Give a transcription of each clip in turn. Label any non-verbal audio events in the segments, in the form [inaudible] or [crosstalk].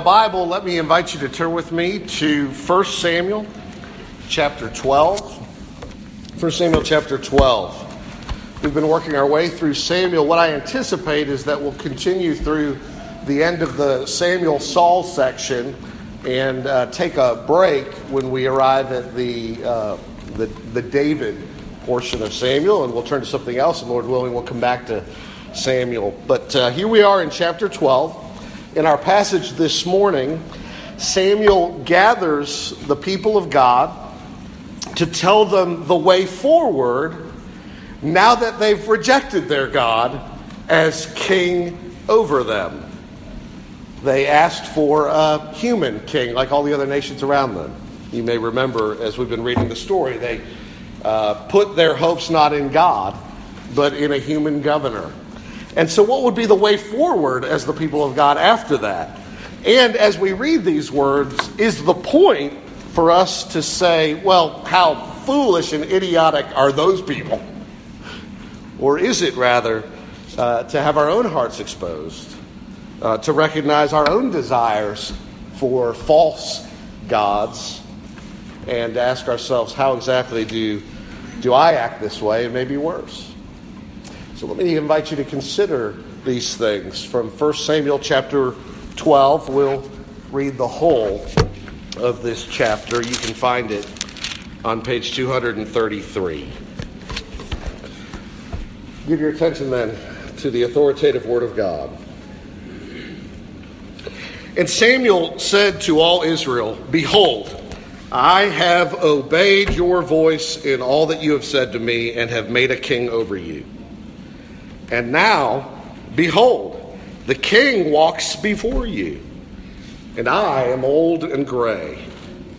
Bible, let me invite you to turn with me to 1 Samuel chapter 12. 1 Samuel chapter 12. We've been working our way through Samuel. What I anticipate is that we'll continue through the end of the Samuel Saul section and uh, take a break when we arrive at the, uh, the, the David portion of Samuel, and we'll turn to something else, and Lord willing, we'll come back to Samuel. But uh, here we are in chapter 12 in our passage this morning, Samuel gathers the people of God to tell them the way forward now that they've rejected their God as king over them. They asked for a human king like all the other nations around them. You may remember as we've been reading the story, they uh, put their hopes not in God, but in a human governor. And so, what would be the way forward as the people of God after that? And as we read these words, is the point for us to say, well, how foolish and idiotic are those people? Or is it rather uh, to have our own hearts exposed, uh, to recognize our own desires for false gods, and ask ourselves, how exactly do, do I act this way, and maybe worse? So let me invite you to consider these things from 1 Samuel chapter 12. We'll read the whole of this chapter. You can find it on page 233. Give your attention then to the authoritative Word of God. And Samuel said to all Israel, Behold, I have obeyed your voice in all that you have said to me, and have made a king over you. And now, behold, the king walks before you, and I am old and gray.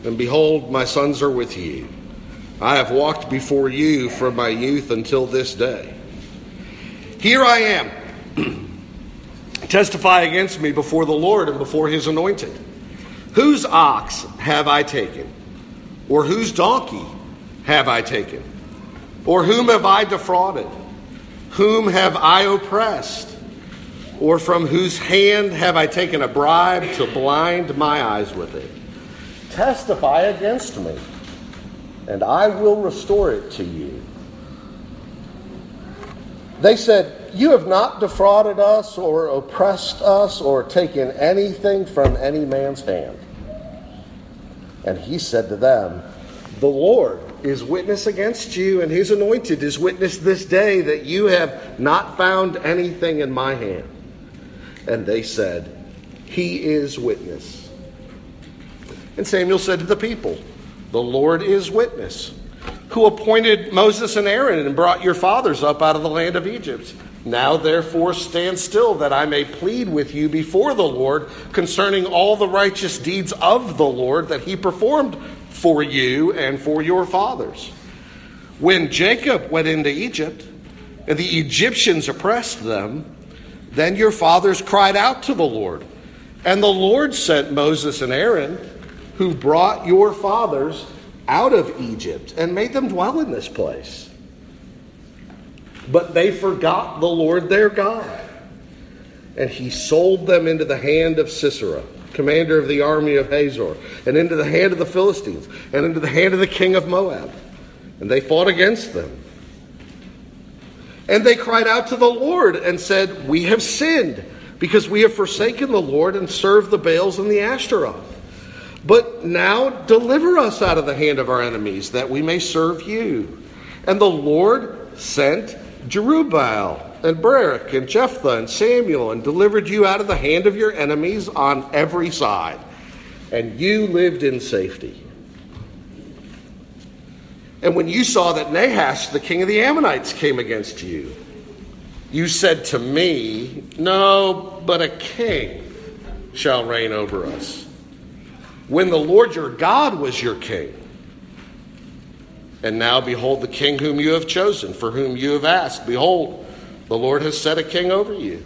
And behold, my sons are with you. I have walked before you from my youth until this day. Here I am. [clears throat] Testify against me before the Lord and before his anointed. Whose ox have I taken? Or whose donkey have I taken? Or whom have I defrauded? Whom have I oppressed? Or from whose hand have I taken a bribe to blind my eyes with it? Testify against me, and I will restore it to you. They said, You have not defrauded us, or oppressed us, or taken anything from any man's hand. And he said to them, The Lord is witness against you, and his anointed is witness this day that you have not found anything in my hand. And they said, He is witness. And Samuel said to the people, The Lord is witness, who appointed Moses and Aaron and brought your fathers up out of the land of Egypt. Now, therefore, stand still that I may plead with you before the Lord concerning all the righteous deeds of the Lord that he performed for you and for your fathers. When Jacob went into Egypt and the Egyptians oppressed them, then your fathers cried out to the Lord. And the Lord sent Moses and Aaron, who brought your fathers out of Egypt and made them dwell in this place. But they forgot the Lord their God. And he sold them into the hand of Sisera commander of the army of Hazor, and into the hand of the Philistines, and into the hand of the king of Moab. And they fought against them. And they cried out to the Lord and said, We have sinned, because we have forsaken the Lord and served the Baals and the Ashtaroth. But now deliver us out of the hand of our enemies, that we may serve you. And the Lord sent Jerubbaal and Barak and Jephthah and Samuel and delivered you out of the hand of your enemies on every side. And you lived in safety. And when you saw that Nahash, the king of the Ammonites, came against you, you said to me, No, but a king shall reign over us. When the Lord your God was your king. And now behold the king whom you have chosen, for whom you have asked. Behold, the Lord has set a king over you.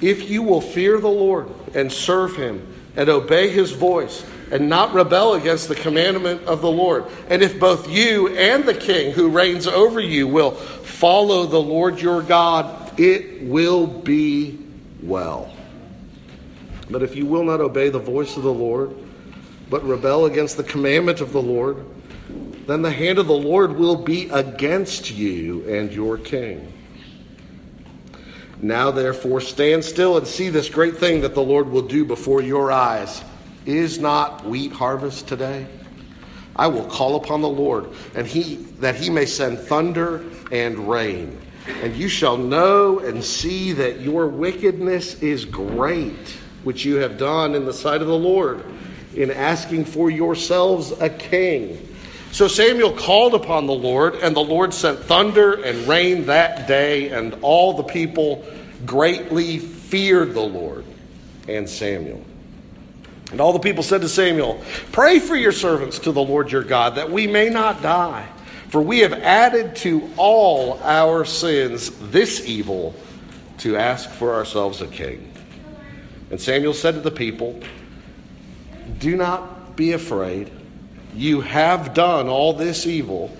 If you will fear the Lord and serve him and obey his voice and not rebel against the commandment of the Lord, and if both you and the king who reigns over you will follow the Lord your God, it will be well. But if you will not obey the voice of the Lord, but rebel against the commandment of the Lord, then the hand of the Lord will be against you and your king. Now, therefore, stand still and see this great thing that the Lord will do before your eyes. Is not wheat harvest today? I will call upon the Lord, and he that he may send thunder and rain. And you shall know and see that your wickedness is great, which you have done in the sight of the Lord, in asking for yourselves a king. So Samuel called upon the Lord, and the Lord sent thunder and rain that day, and all the people greatly feared the Lord and Samuel. And all the people said to Samuel, Pray for your servants to the Lord your God, that we may not die. For we have added to all our sins this evil to ask for ourselves a king. And Samuel said to the people, Do not be afraid. You have done all this evil,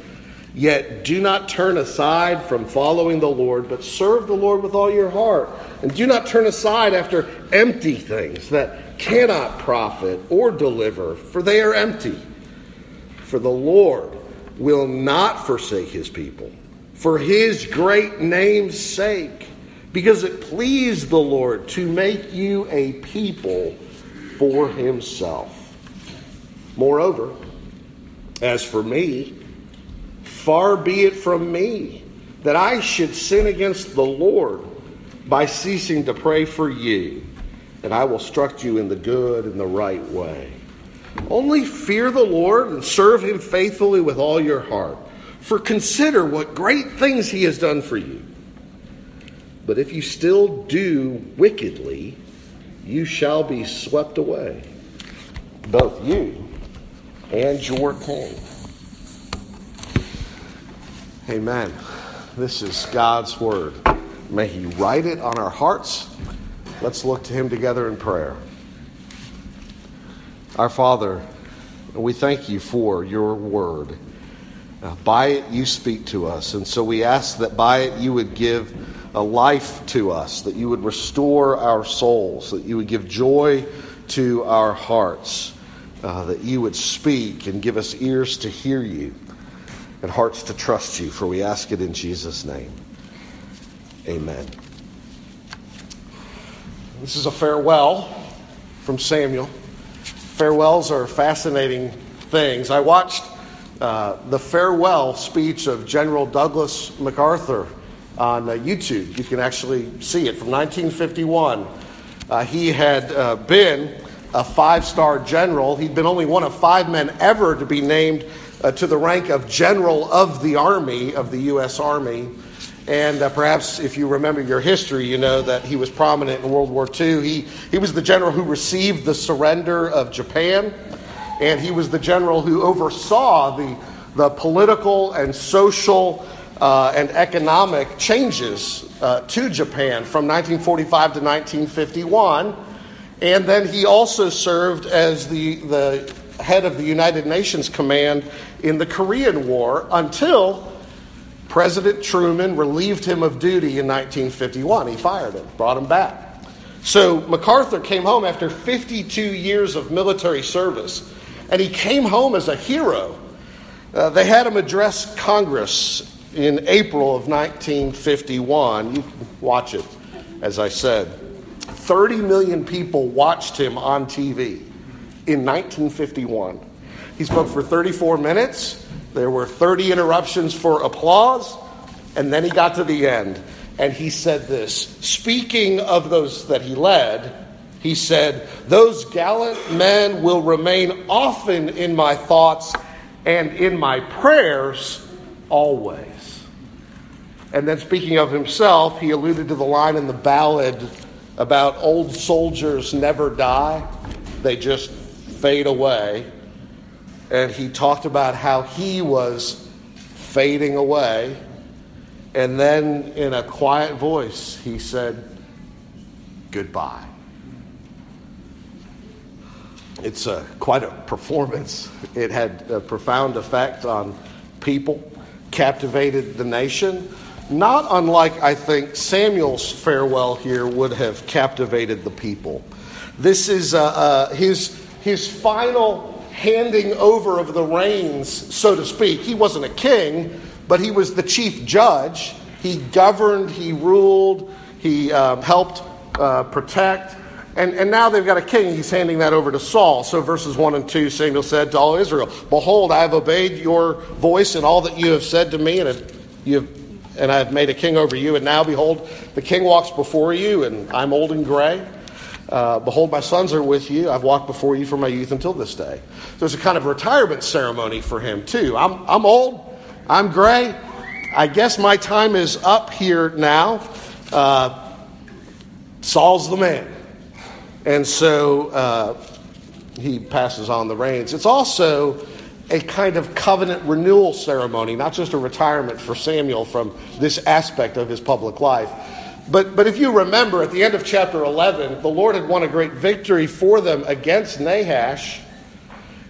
yet do not turn aside from following the Lord, but serve the Lord with all your heart. And do not turn aside after empty things that cannot profit or deliver, for they are empty. For the Lord will not forsake his people for his great name's sake, because it pleased the Lord to make you a people for himself. Moreover, as for me, far be it from me that I should sin against the Lord by ceasing to pray for you, and I will instruct you in the good and the right way. Only fear the Lord and serve him faithfully with all your heart. For consider what great things he has done for you. But if you still do wickedly, you shall be swept away, both you and your king. Amen. This is God's word. May he write it on our hearts. Let's look to him together in prayer. Our Father, we thank you for your word. Uh, by it, you speak to us. And so we ask that by it, you would give a life to us, that you would restore our souls, that you would give joy to our hearts, uh, that you would speak and give us ears to hear you and hearts to trust you. For we ask it in Jesus' name. Amen. This is a farewell from Samuel. Farewells are fascinating things. I watched uh, the farewell speech of General Douglas MacArthur on uh, YouTube. You can actually see it from 1951. Uh, he had uh, been a five star general. He'd been only one of five men ever to be named uh, to the rank of General of the Army, of the U.S. Army. And uh, perhaps if you remember your history, you know that he was prominent in World War II. He, he was the general who received the surrender of Japan, and he was the general who oversaw the, the political and social uh, and economic changes uh, to Japan from 1945 to 1951. And then he also served as the, the head of the United Nations Command in the Korean War until President Truman relieved him of duty in 1951. He fired him, brought him back. So MacArthur came home after 52 years of military service, and he came home as a hero. Uh, they had him address Congress in April of 1951. You can watch it, as I said. 30 million people watched him on TV in 1951. He spoke for 34 minutes. There were 30 interruptions for applause, and then he got to the end, and he said this. Speaking of those that he led, he said, Those gallant men will remain often in my thoughts and in my prayers always. And then, speaking of himself, he alluded to the line in the ballad about old soldiers never die, they just fade away and he talked about how he was fading away. And then, in a quiet voice, he said, Goodbye. It's a, quite a performance. It had a profound effect on people, captivated the nation. Not unlike, I think, Samuel's farewell here would have captivated the people. This is uh, uh, his, his final handing over of the reins, so to speak. He wasn't a king, but he was the chief judge. He governed, he ruled, he um, helped uh, protect. And, and now they've got a king. He's handing that over to Saul. So, verses 1 and 2, Samuel said to all Israel, Behold, I have obeyed your voice and all that you have said to me, and, you have, and I have made a king over you. And now, behold, the king walks before you, and I'm old and gray. Uh, behold, my sons are with you. I've walked before you from my youth until this day. So There's a kind of retirement ceremony for him, too. I'm, I'm old, I'm gray. I guess my time is up here now. Uh, Saul's the man. And so uh, he passes on the reins. It's also a kind of covenant renewal ceremony, not just a retirement for Samuel from this aspect of his public life. But, but if you remember, at the end of chapter 11, the Lord had won a great victory for them against Nahash.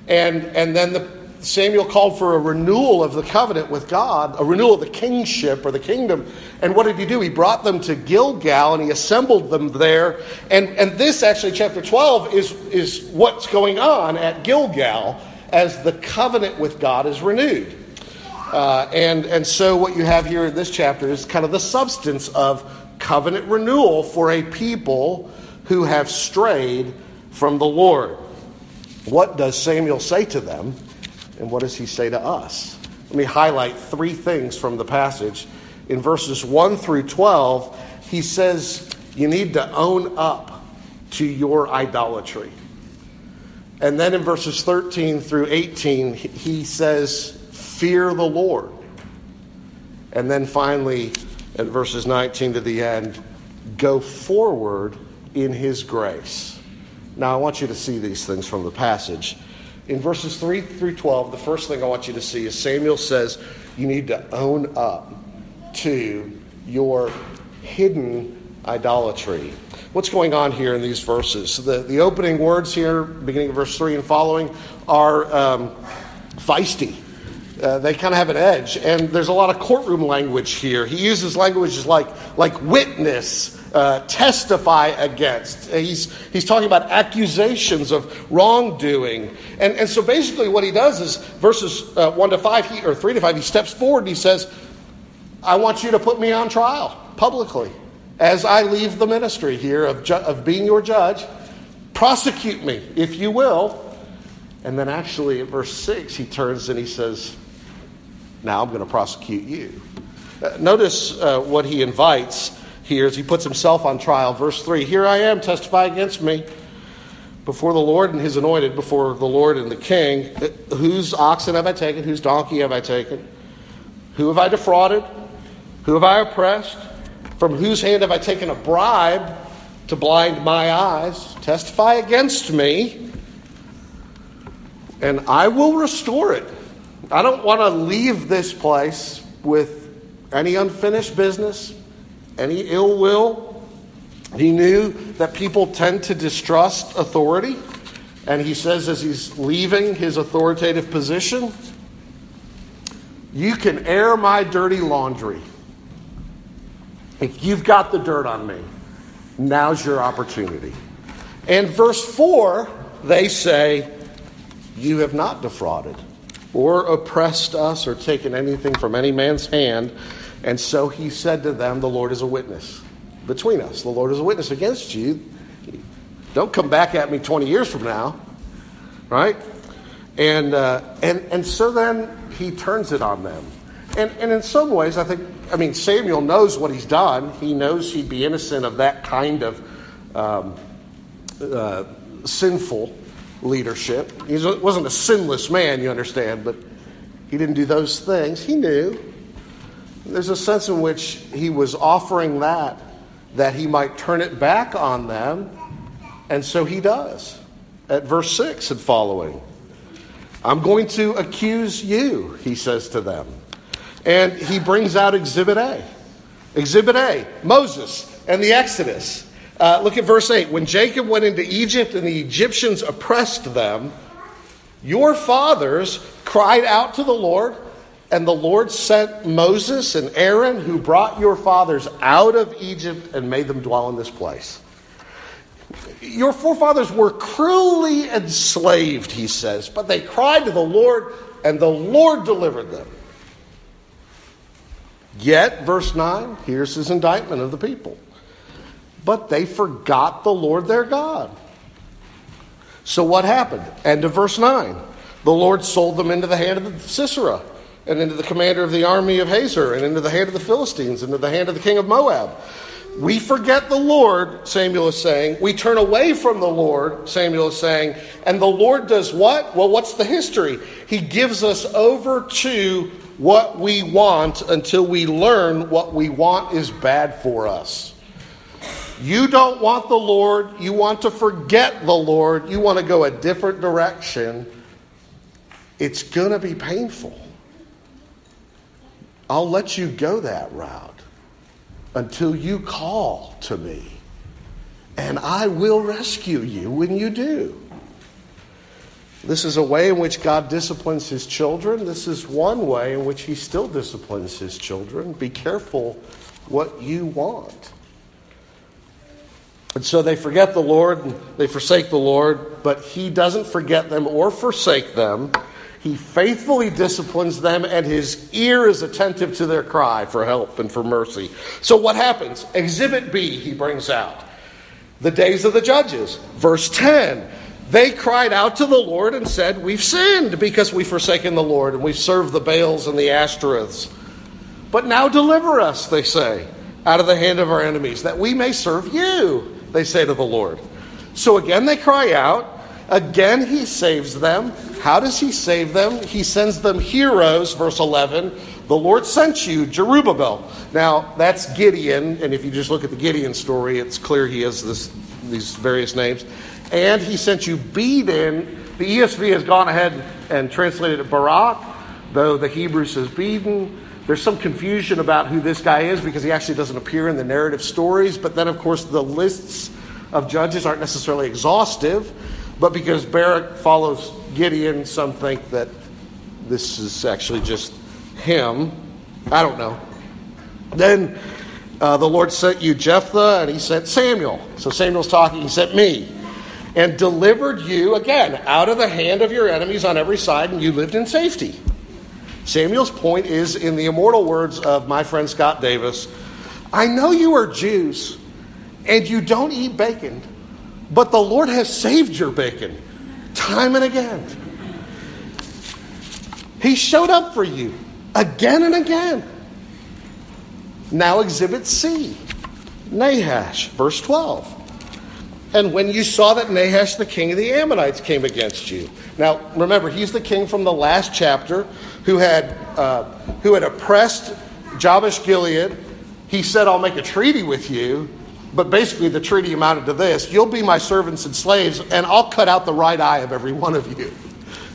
And, and then the, Samuel called for a renewal of the covenant with God, a renewal of the kingship or the kingdom. And what did he do? He brought them to Gilgal and he assembled them there. And, and this, actually, chapter 12, is, is what's going on at Gilgal as the covenant with God is renewed. Uh, and, and so, what you have here in this chapter is kind of the substance of covenant renewal for a people who have strayed from the Lord. What does Samuel say to them, and what does he say to us? Let me highlight three things from the passage. In verses 1 through 12, he says, You need to own up to your idolatry. And then in verses 13 through 18, he says, Fear the Lord. And then finally, at verses 19 to the end, go forward in his grace. Now, I want you to see these things from the passage. In verses 3 through 12, the first thing I want you to see is Samuel says you need to own up to your hidden idolatry. What's going on here in these verses? The, the opening words here, beginning of verse 3 and following, are um, feisty. Uh, they kind of have an edge. And there's a lot of courtroom language here. He uses languages like, like witness, uh, testify against. Uh, he's, he's talking about accusations of wrongdoing. And, and so basically, what he does is verses uh, 1 to 5, he, or 3 to 5, he steps forward and he says, I want you to put me on trial publicly as I leave the ministry here of, ju- of being your judge. Prosecute me, if you will. And then actually, at verse 6, he turns and he says, now I'm going to prosecute you. Uh, notice uh, what he invites here as he puts himself on trial. Verse 3 Here I am, testify against me before the Lord and his anointed, before the Lord and the king. Uh, whose oxen have I taken? Whose donkey have I taken? Who have I defrauded? Who have I oppressed? From whose hand have I taken a bribe to blind my eyes? Testify against me, and I will restore it. I don't want to leave this place with any unfinished business, any ill will. He knew that people tend to distrust authority. And he says, as he's leaving his authoritative position, you can air my dirty laundry. If you've got the dirt on me, now's your opportunity. And verse 4, they say, You have not defrauded or oppressed us or taken anything from any man's hand. And so he said to them, The Lord is a witness between us. The Lord is a witness against you. Don't come back at me 20 years from now. Right? And, uh, and, and so then he turns it on them. And, and in some ways, I think, I mean, Samuel knows what he's done. He knows he'd be innocent of that kind of um, uh, sinful leadership. He wasn't a sinless man, you understand, but he didn't do those things. He knew. There's a sense in which he was offering that, that he might turn it back on them, and so he does. At verse 6 and following, I'm going to accuse you, he says to them. And he brings out Exhibit A. Exhibit A, Moses and the Exodus. Uh, look at verse 8. When Jacob went into Egypt and the Egyptians oppressed them, your fathers cried out to the Lord, and the Lord sent Moses and Aaron, who brought your fathers out of Egypt and made them dwell in this place. Your forefathers were cruelly enslaved, he says, but they cried to the Lord, and the Lord delivered them. Yet, verse 9, here's his indictment of the people. But they forgot the Lord their God. So what happened? End of verse 9. The Lord sold them into the hand of Sisera, and into the commander of the army of Hazor, and into the hand of the Philistines, and into the hand of the king of Moab. We forget the Lord, Samuel is saying. We turn away from the Lord, Samuel is saying. And the Lord does what? Well, what's the history? He gives us over to what we want until we learn what we want is bad for us. You don't want the Lord. You want to forget the Lord. You want to go a different direction. It's going to be painful. I'll let you go that route until you call to me, and I will rescue you when you do. This is a way in which God disciplines his children. This is one way in which he still disciplines his children. Be careful what you want. And so they forget the Lord and they forsake the Lord, but he doesn't forget them or forsake them. He faithfully disciplines them, and his ear is attentive to their cry for help and for mercy. So, what happens? Exhibit B, he brings out the days of the judges. Verse 10 they cried out to the Lord and said, We've sinned because we've forsaken the Lord and we've served the Baals and the Ashtoreths. But now deliver us, they say, out of the hand of our enemies, that we may serve you, they say to the Lord. So again they cry out. Again he saves them. How does he save them? He sends them heroes, verse 11. The Lord sent you, Jerubbaal. Now, that's Gideon, and if you just look at the Gideon story, it's clear he has this, these various names and he sent you Bedan. The ESV has gone ahead and translated it Barak, though the Hebrew says Bedan. There's some confusion about who this guy is because he actually doesn't appear in the narrative stories. But then, of course, the lists of judges aren't necessarily exhaustive. But because Barak follows Gideon, some think that this is actually just him. I don't know. Then uh, the Lord sent you Jephthah, and he sent Samuel. So Samuel's talking, he sent me and delivered you, again, out of the hand of your enemies on every side, and you lived in safety. Samuel's point is in the immortal words of my friend Scott Davis I know you are Jews and you don't eat bacon, but the Lord has saved your bacon time and again. He showed up for you again and again. Now, exhibit C Nahash, verse 12 and when you saw that Nahash, the king of the Ammonites, came against you. Now, remember, he's the king from the last chapter who had, uh, who had oppressed Jabesh Gilead. He said, I'll make a treaty with you. But basically, the treaty amounted to this You'll be my servants and slaves, and I'll cut out the right eye of every one of you.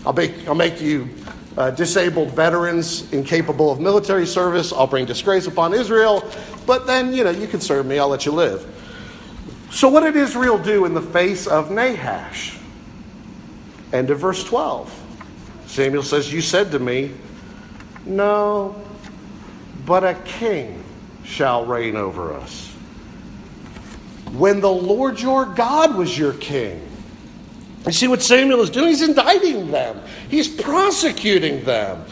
I'll make, I'll make you uh, disabled veterans incapable of military service. I'll bring disgrace upon Israel. But then, you know, you can serve me, I'll let you live. So, what did Israel do in the face of Nahash? End of verse 12. Samuel says, You said to me, No, but a king shall reign over us. When the Lord your God was your king. You see what Samuel is doing? He's indicting them, he's prosecuting them.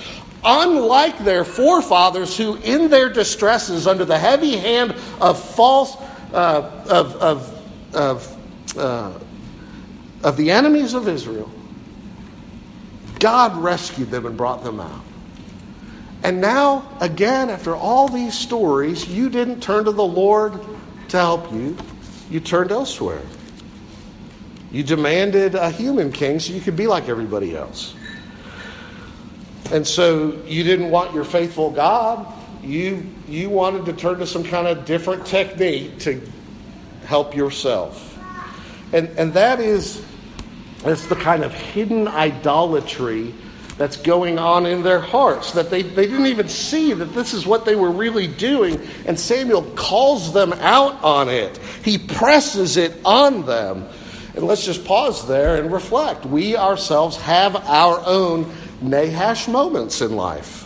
Unlike their forefathers, who in their distresses, under the heavy hand of false uh, of, of, of, uh, of the enemies of Israel, God rescued them and brought them out. And now, again, after all these stories, you didn't turn to the Lord to help you, you turned elsewhere. You demanded a human king so you could be like everybody else. And so you didn't want your faithful God you you wanted to turn to some kind of different technique to help yourself. And and that is that's the kind of hidden idolatry that's going on in their hearts that they, they didn't even see that this is what they were really doing and samuel calls them out on it. He presses it on them. And let's just pause there and reflect. We ourselves have our own nahash moments in life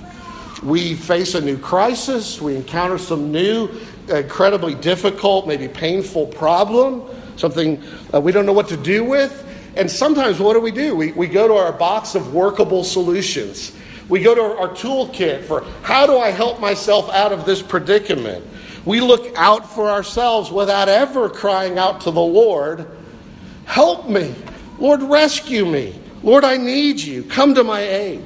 we face a new crisis, we encounter some new, incredibly difficult, maybe painful problem. something uh, we don't know what to do with. And sometimes what do we do? We, we go to our box of workable solutions. We go to our, our toolkit for how do I help myself out of this predicament? We look out for ourselves without ever crying out to the Lord, Help me. Lord, rescue me. Lord, I need you. Come to my aid.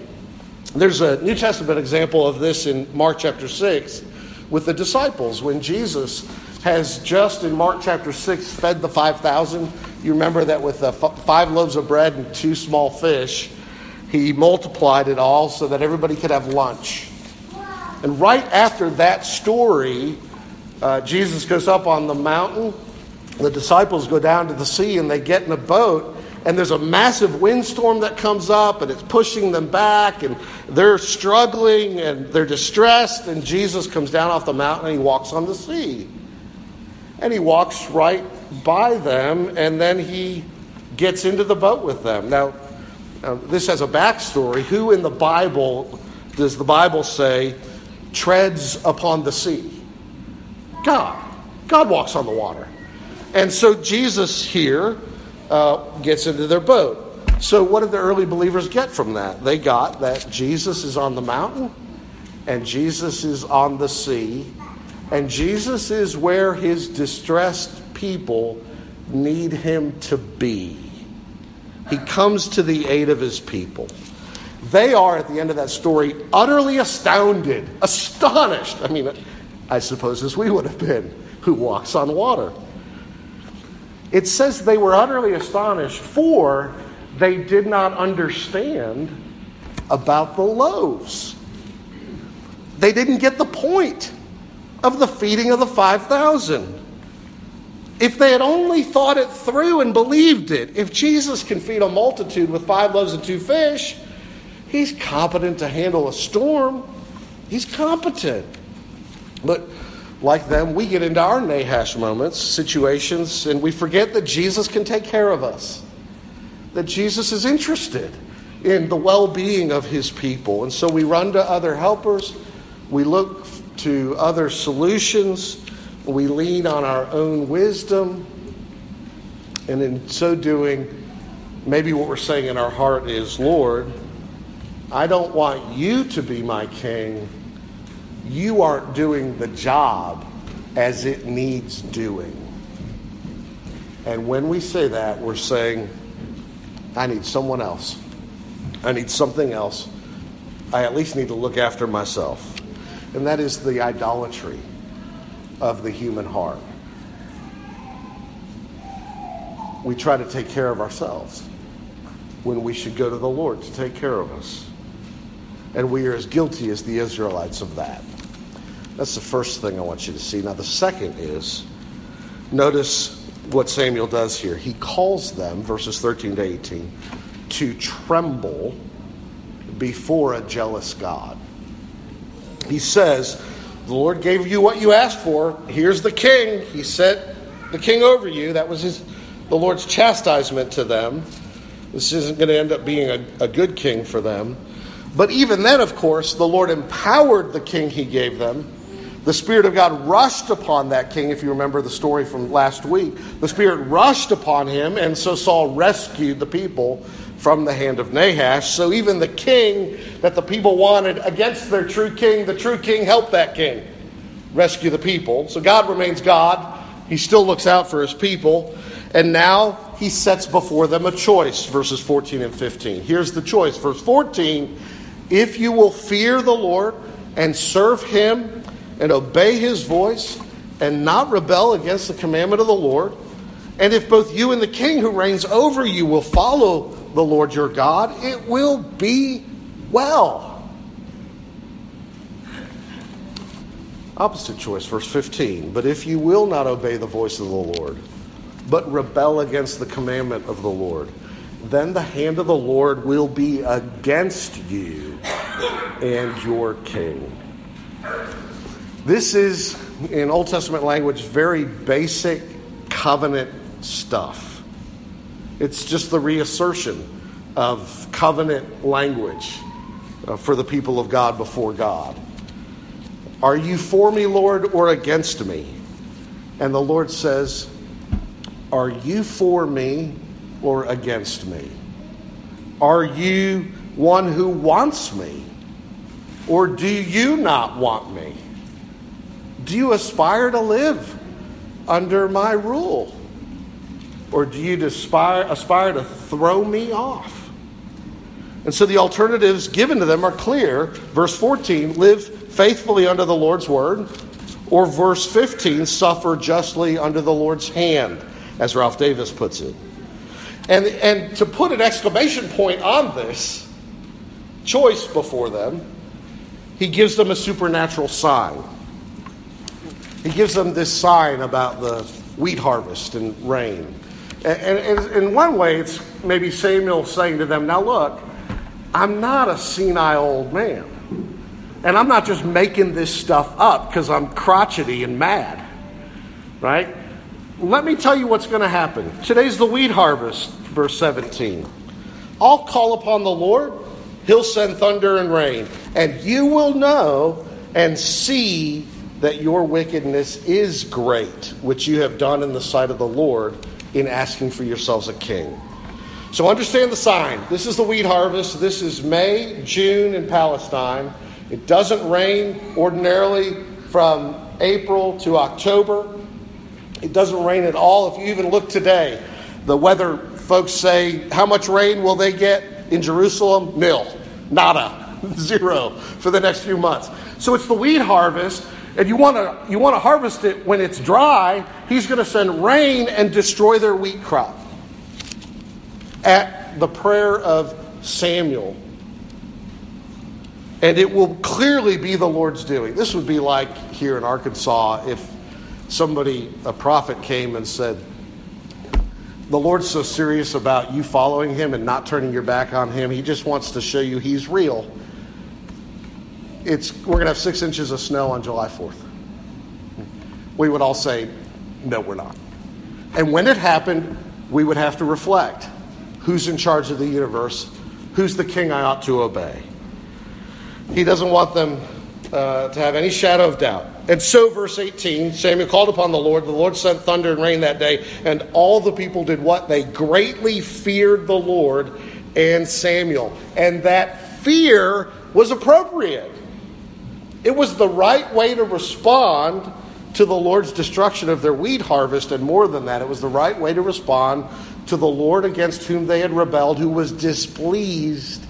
There's a New Testament example of this in Mark chapter 6 with the disciples when Jesus has just in Mark chapter 6 fed the 5,000. You remember that with the five loaves of bread and two small fish, he multiplied it all so that everybody could have lunch. And right after that story, uh, Jesus goes up on the mountain. The disciples go down to the sea and they get in a boat. And there's a massive windstorm that comes up and it's pushing them back. And they're struggling and they're distressed. And Jesus comes down off the mountain and he walks on the sea. And he walks right by them and then he gets into the boat with them. Now, now this has a backstory. Who in the Bible does the Bible say treads upon the sea? God. God walks on the water. And so Jesus here uh, gets into their boat. So, what did the early believers get from that? They got that Jesus is on the mountain, and Jesus is on the sea, and Jesus is where his distressed people need him to be. He comes to the aid of his people. They are, at the end of that story, utterly astounded, astonished. I mean, I suppose, as we would have been, who walks on water. It says they were utterly astonished, for they did not understand about the loaves. They didn't get the point of the feeding of the 5,000. If they had only thought it through and believed it, if Jesus can feed a multitude with five loaves and two fish, he's competent to handle a storm. He's competent. But like them, we get into our Nahash moments, situations, and we forget that Jesus can take care of us. That Jesus is interested in the well being of his people. And so we run to other helpers, we look to other solutions, we lean on our own wisdom. And in so doing, maybe what we're saying in our heart is Lord, I don't want you to be my king you aren't doing the job as it needs doing. And when we say that, we're saying, I need someone else. I need something else. I at least need to look after myself. And that is the idolatry of the human heart. We try to take care of ourselves when we should go to the Lord to take care of us. And we are as guilty as the Israelites of that. That's the first thing I want you to see. Now, the second is notice what Samuel does here. He calls them, verses 13 to 18, to tremble before a jealous God. He says, The Lord gave you what you asked for. Here's the king. He set the king over you. That was his, the Lord's chastisement to them. This isn't going to end up being a, a good king for them. But even then, of course, the Lord empowered the king he gave them the Spirit of God rushed upon that king, if you remember the story from last week. The Spirit rushed upon him, and so Saul rescued the people from the hand of Nahash. So even the king that the people wanted against their true king, the true king helped that king rescue the people. So God remains God. He still looks out for his people. And now he sets before them a choice, verses 14 and 15. Here's the choice. Verse 14 If you will fear the Lord and serve him, and obey his voice and not rebel against the commandment of the Lord, and if both you and the king who reigns over you will follow the Lord your God, it will be well. Opposite choice, verse 15. But if you will not obey the voice of the Lord, but rebel against the commandment of the Lord, then the hand of the Lord will be against you and your king. This is, in Old Testament language, very basic covenant stuff. It's just the reassertion of covenant language uh, for the people of God before God. Are you for me, Lord, or against me? And the Lord says, Are you for me or against me? Are you one who wants me? Or do you not want me? Do you aspire to live under my rule? Or do you aspire, aspire to throw me off? And so the alternatives given to them are clear. Verse 14 live faithfully under the Lord's word. Or verse 15 suffer justly under the Lord's hand, as Ralph Davis puts it. And, and to put an exclamation point on this choice before them, he gives them a supernatural sign. He gives them this sign about the wheat harvest and rain. And, in one way, it's maybe Samuel saying to them, Now look, I'm not a senile old man. And I'm not just making this stuff up because I'm crotchety and mad. Right? Let me tell you what's going to happen. Today's the wheat harvest, verse 17. I'll call upon the Lord, he'll send thunder and rain, and you will know and see that your wickedness is great, which you have done in the sight of the Lord in asking for yourselves a king. So understand the sign. This is the wheat harvest. This is May, June in Palestine. It doesn't rain ordinarily from April to October. It doesn't rain at all. If you even look today, the weather folks say, How much rain will they get in Jerusalem? Nil. Nada. [laughs] Zero for the next few months. So it's the wheat harvest. And you want to you want to harvest it when it's dry, he's going to send rain and destroy their wheat crop. At the prayer of Samuel, and it will clearly be the Lord's doing. This would be like here in Arkansas if somebody, a prophet, came and said, The Lord's so serious about you following him and not turning your back on him. He just wants to show you he's real. It's, we're going to have six inches of snow on July 4th. We would all say, No, we're not. And when it happened, we would have to reflect who's in charge of the universe, who's the king I ought to obey. He doesn't want them uh, to have any shadow of doubt. And so, verse 18 Samuel called upon the Lord. The Lord sent thunder and rain that day, and all the people did what? They greatly feared the Lord and Samuel. And that fear was appropriate. It was the right way to respond to the Lord's destruction of their wheat harvest, and more than that, it was the right way to respond to the Lord against whom they had rebelled, who was displeased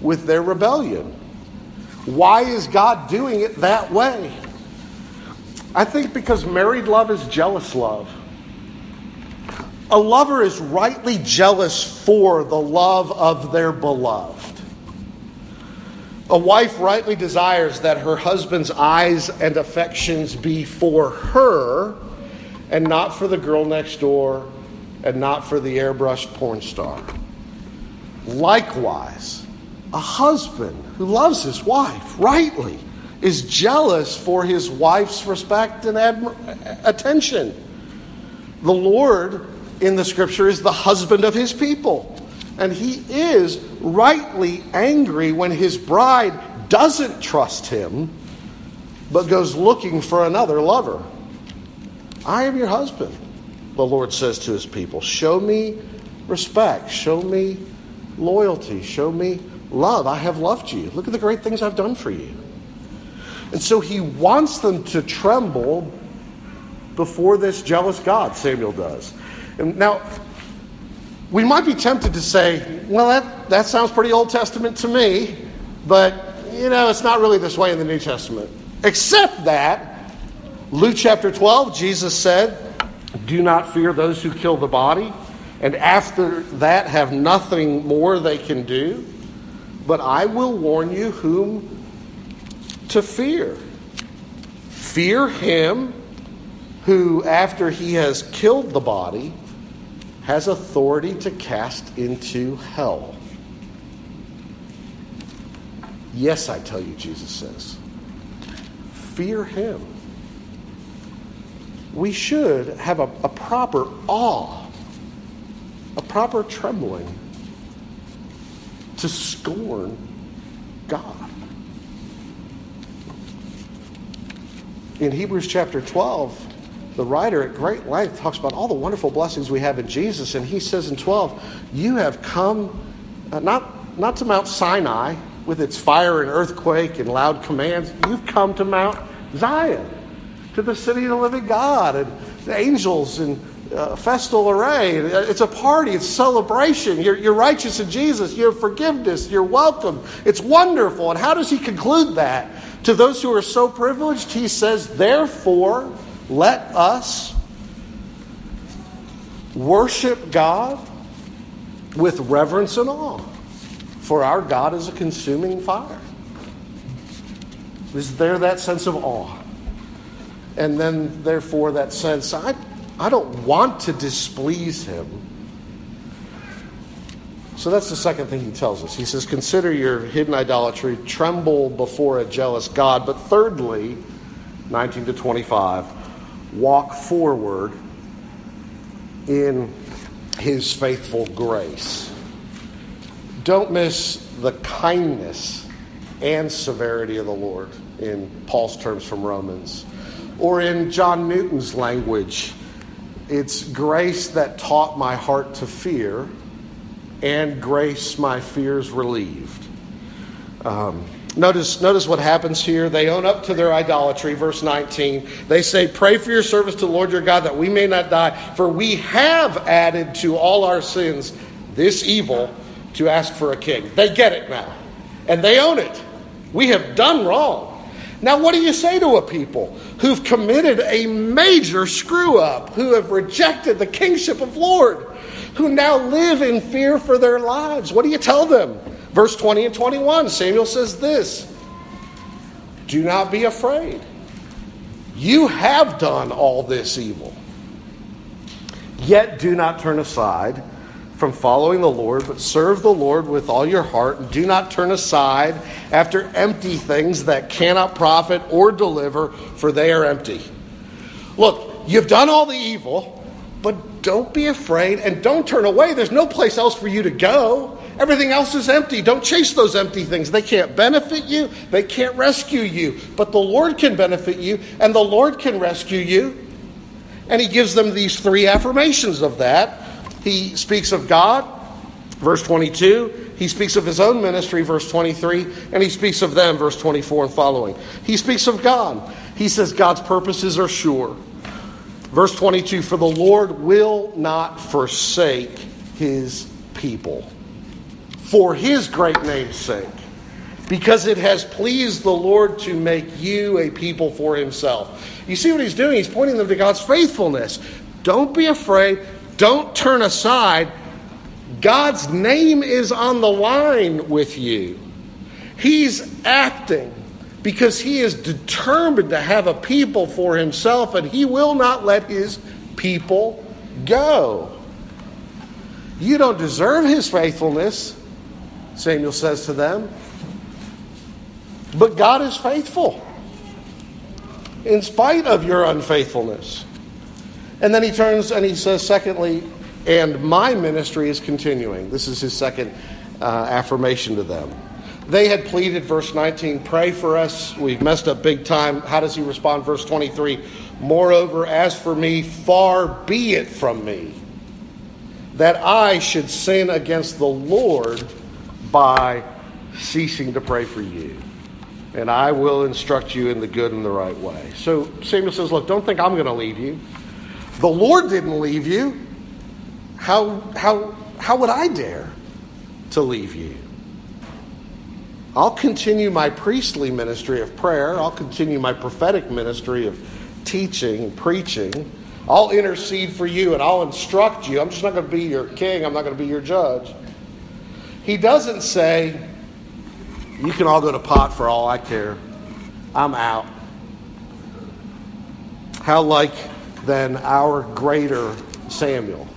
with their rebellion. Why is God doing it that way? I think because married love is jealous love. A lover is rightly jealous for the love of their beloved. A wife rightly desires that her husband's eyes and affections be for her and not for the girl next door and not for the airbrushed porn star. Likewise, a husband who loves his wife rightly is jealous for his wife's respect and attention. The Lord in the scripture is the husband of his people. And he is rightly angry when his bride doesn't trust him, but goes looking for another lover. I am your husband, the Lord says to his people. Show me respect, show me loyalty, show me love. I have loved you. Look at the great things I've done for you. And so he wants them to tremble before this jealous God, Samuel does. And now, we might be tempted to say, well, that, that sounds pretty Old Testament to me, but, you know, it's not really this way in the New Testament. Except that, Luke chapter 12, Jesus said, Do not fear those who kill the body, and after that have nothing more they can do. But I will warn you whom to fear. Fear him who, after he has killed the body, has authority to cast into hell. Yes, I tell you, Jesus says. Fear him. We should have a, a proper awe, a proper trembling to scorn God. In Hebrews chapter 12, the writer at great length talks about all the wonderful blessings we have in Jesus, and he says in 12, You have come uh, not, not to Mount Sinai with its fire and earthquake and loud commands, you've come to Mount Zion, to the city of the living God, and the angels and uh, festal array. It's a party, it's celebration. You're, you're righteous in Jesus, you have forgiveness, you're welcome. It's wonderful. And how does he conclude that? To those who are so privileged, he says, Therefore, let us worship God with reverence and awe, for our God is a consuming fire. Is there that sense of awe? And then, therefore, that sense, I, I don't want to displease him. So that's the second thing he tells us. He says, Consider your hidden idolatry, tremble before a jealous God. But thirdly, 19 to 25, walk forward in his faithful grace. Don't miss the kindness and severity of the Lord in Paul's terms from Romans. Or in John Newton's language, it's grace that taught my heart to fear, and grace my fears relieved. Um, Notice, notice what happens here. They own up to their idolatry, verse 19. They say, Pray for your service to the Lord your God that we may not die, for we have added to all our sins this evil to ask for a king. They get it now, and they own it. We have done wrong. Now, what do you say to a people who've committed a major screw up, who have rejected the kingship of Lord, who now live in fear for their lives? What do you tell them? Verse 20 and 21, Samuel says this Do not be afraid. You have done all this evil. Yet do not turn aside from following the Lord, but serve the Lord with all your heart, and do not turn aside after empty things that cannot profit or deliver, for they are empty. Look, you've done all the evil, but don't be afraid and don't turn away. There's no place else for you to go. Everything else is empty. Don't chase those empty things. They can't benefit you, they can't rescue you. But the Lord can benefit you, and the Lord can rescue you. And he gives them these three affirmations of that. He speaks of God, verse 22. He speaks of his own ministry, verse 23. And he speaks of them, verse 24 and following. He speaks of God. He says God's purposes are sure. Verse 22 For the Lord will not forsake his people for his great name's sake, because it has pleased the Lord to make you a people for himself. You see what he's doing? He's pointing them to God's faithfulness. Don't be afraid, don't turn aside. God's name is on the line with you. He's acting because he is determined to have a people for himself, and he will not let his people go. You don't deserve his faithfulness. Samuel says to them. But God is faithful in spite of your unfaithfulness. And then he turns and he says, secondly, and my ministry is continuing. This is his second uh, affirmation to them. They had pleaded, verse 19, pray for us. We've messed up big time. How does he respond? Verse 23 Moreover, as for me, far be it from me that I should sin against the Lord by ceasing to pray for you. And I will instruct you in the good and the right way. So Samuel says, Look, don't think I'm going to leave you. The Lord didn't leave you. How, how, how would I dare to leave you? I'll continue my priestly ministry of prayer. I'll continue my prophetic ministry of teaching preaching. I'll intercede for you and I'll instruct you. I'm just not going to be your king. I'm not going to be your judge. He doesn't say, You can all go to pot for all I care. I'm out. How like then our greater Samuel,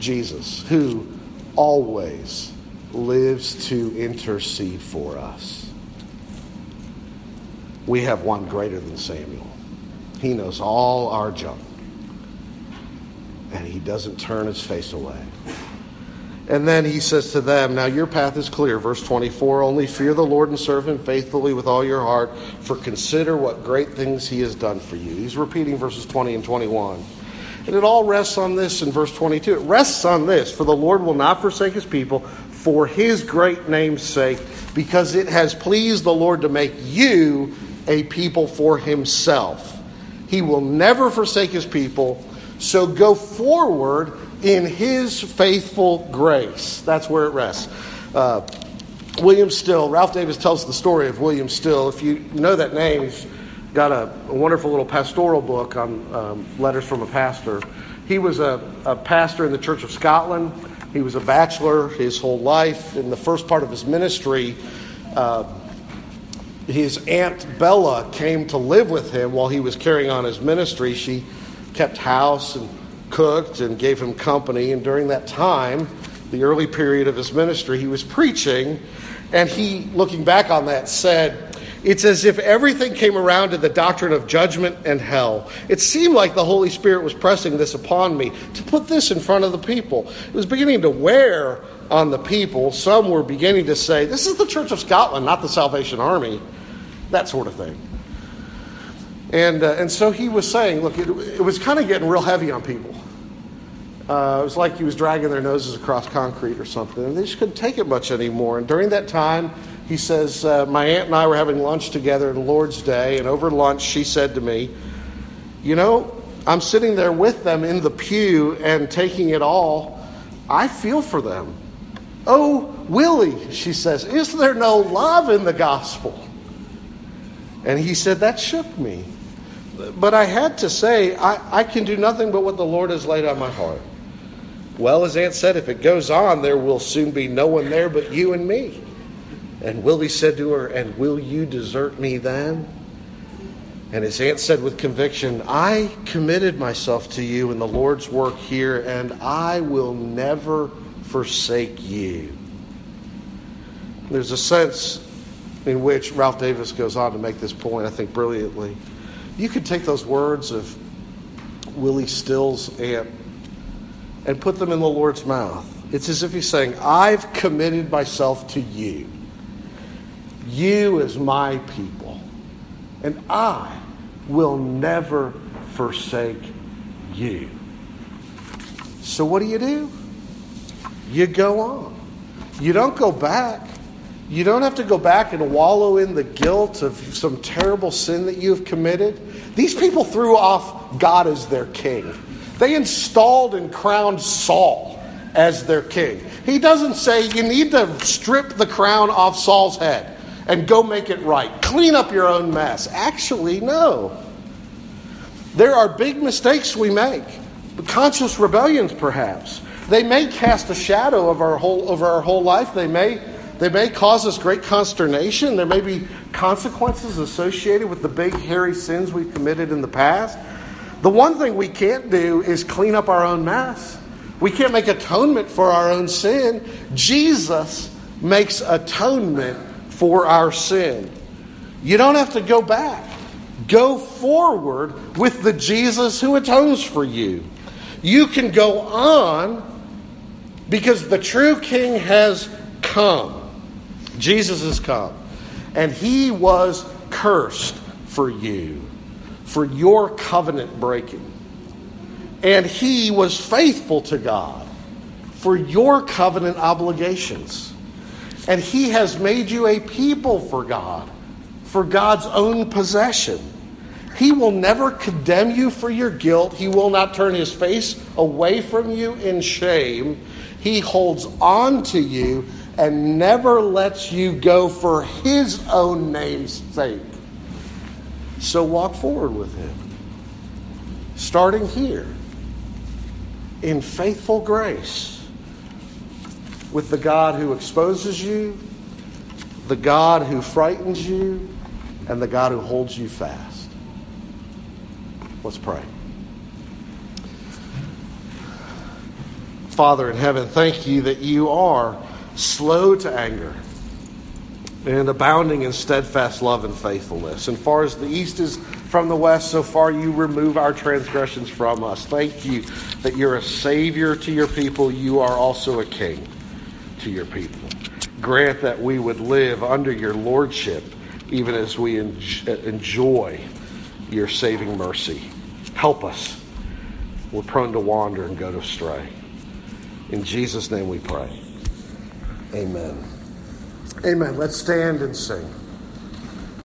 Jesus, who always lives to intercede for us. We have one greater than Samuel. He knows all our junk, and he doesn't turn his face away. And then he says to them, Now your path is clear. Verse 24 Only fear the Lord and serve him faithfully with all your heart, for consider what great things he has done for you. He's repeating verses 20 and 21. And it all rests on this in verse 22. It rests on this For the Lord will not forsake his people for his great name's sake, because it has pleased the Lord to make you a people for himself. He will never forsake his people. So go forward in his faithful grace. That's where it rests. Uh, William Still, Ralph Davis tells the story of William Still. If you know that name, he's got a, a wonderful little pastoral book on um, letters from a pastor. He was a, a pastor in the Church of Scotland. He was a bachelor his whole life. In the first part of his ministry, uh, his aunt Bella came to live with him while he was carrying on his ministry. She kept house and cooked and gave him company. And during that time, the early period of his ministry, he was preaching. And he, looking back on that, said, it's as if everything came around to the doctrine of judgment and hell. It seemed like the Holy Spirit was pressing this upon me to put this in front of the people. It was beginning to wear on the people. Some were beginning to say, This is the Church of Scotland, not the Salvation Army. That sort of thing. And, uh, and so he was saying, Look, it, it was kind of getting real heavy on people. Uh, it was like he was dragging their noses across concrete or something. And they just couldn't take it much anymore. And during that time, he says, uh, My aunt and I were having lunch together on Lord's Day, and over lunch, she said to me, You know, I'm sitting there with them in the pew and taking it all. I feel for them. Oh, Willie, she says, is there no love in the gospel? And he said, That shook me. But I had to say, I, I can do nothing but what the Lord has laid on my heart. Well, as Aunt said, if it goes on, there will soon be no one there but you and me. And Willie said to her, And will you desert me then? And his aunt said with conviction, I committed myself to you in the Lord's work here, and I will never forsake you. There's a sense in which Ralph Davis goes on to make this point, I think, brilliantly. You could take those words of Willie Still's aunt and put them in the Lord's mouth. It's as if he's saying, I've committed myself to you. You as my people. And I will never forsake you. So what do you do? You go on. You don't go back. You don't have to go back and wallow in the guilt of some terrible sin that you've committed. These people threw off God as their king. They installed and crowned Saul as their king. He doesn't say you need to strip the crown off Saul's head and go make it right. Clean up your own mess. Actually, no. There are big mistakes we make, conscious rebellions perhaps. They may cast a shadow of our whole over our whole life. They may they may cause us great consternation. There may be consequences associated with the big hairy sins we've committed in the past. The one thing we can't do is clean up our own mess. We can't make atonement for our own sin. Jesus makes atonement for our sin. You don't have to go back. Go forward with the Jesus who atones for you. You can go on because the true King has come. Jesus has come. And he was cursed for you, for your covenant breaking. And he was faithful to God for your covenant obligations. And He has made you a people for God, for God's own possession. He will never condemn you for your guilt. He will not turn His face away from you in shame. He holds on to you and never lets you go for His own name's sake. So walk forward with Him. Starting here in faithful grace with the God who exposes you, the God who frightens you, and the God who holds you fast. Let's pray. Father in heaven, thank you that you are slow to anger and abounding in steadfast love and faithfulness. And far as the east is from the west, so far you remove our transgressions from us. Thank you that you're a savior to your people. You are also a king to your people. Grant that we would live under your lordship even as we enjoy your saving mercy. Help us. We're prone to wander and go astray. In Jesus' name we pray. Amen. Amen. Let's stand and sing.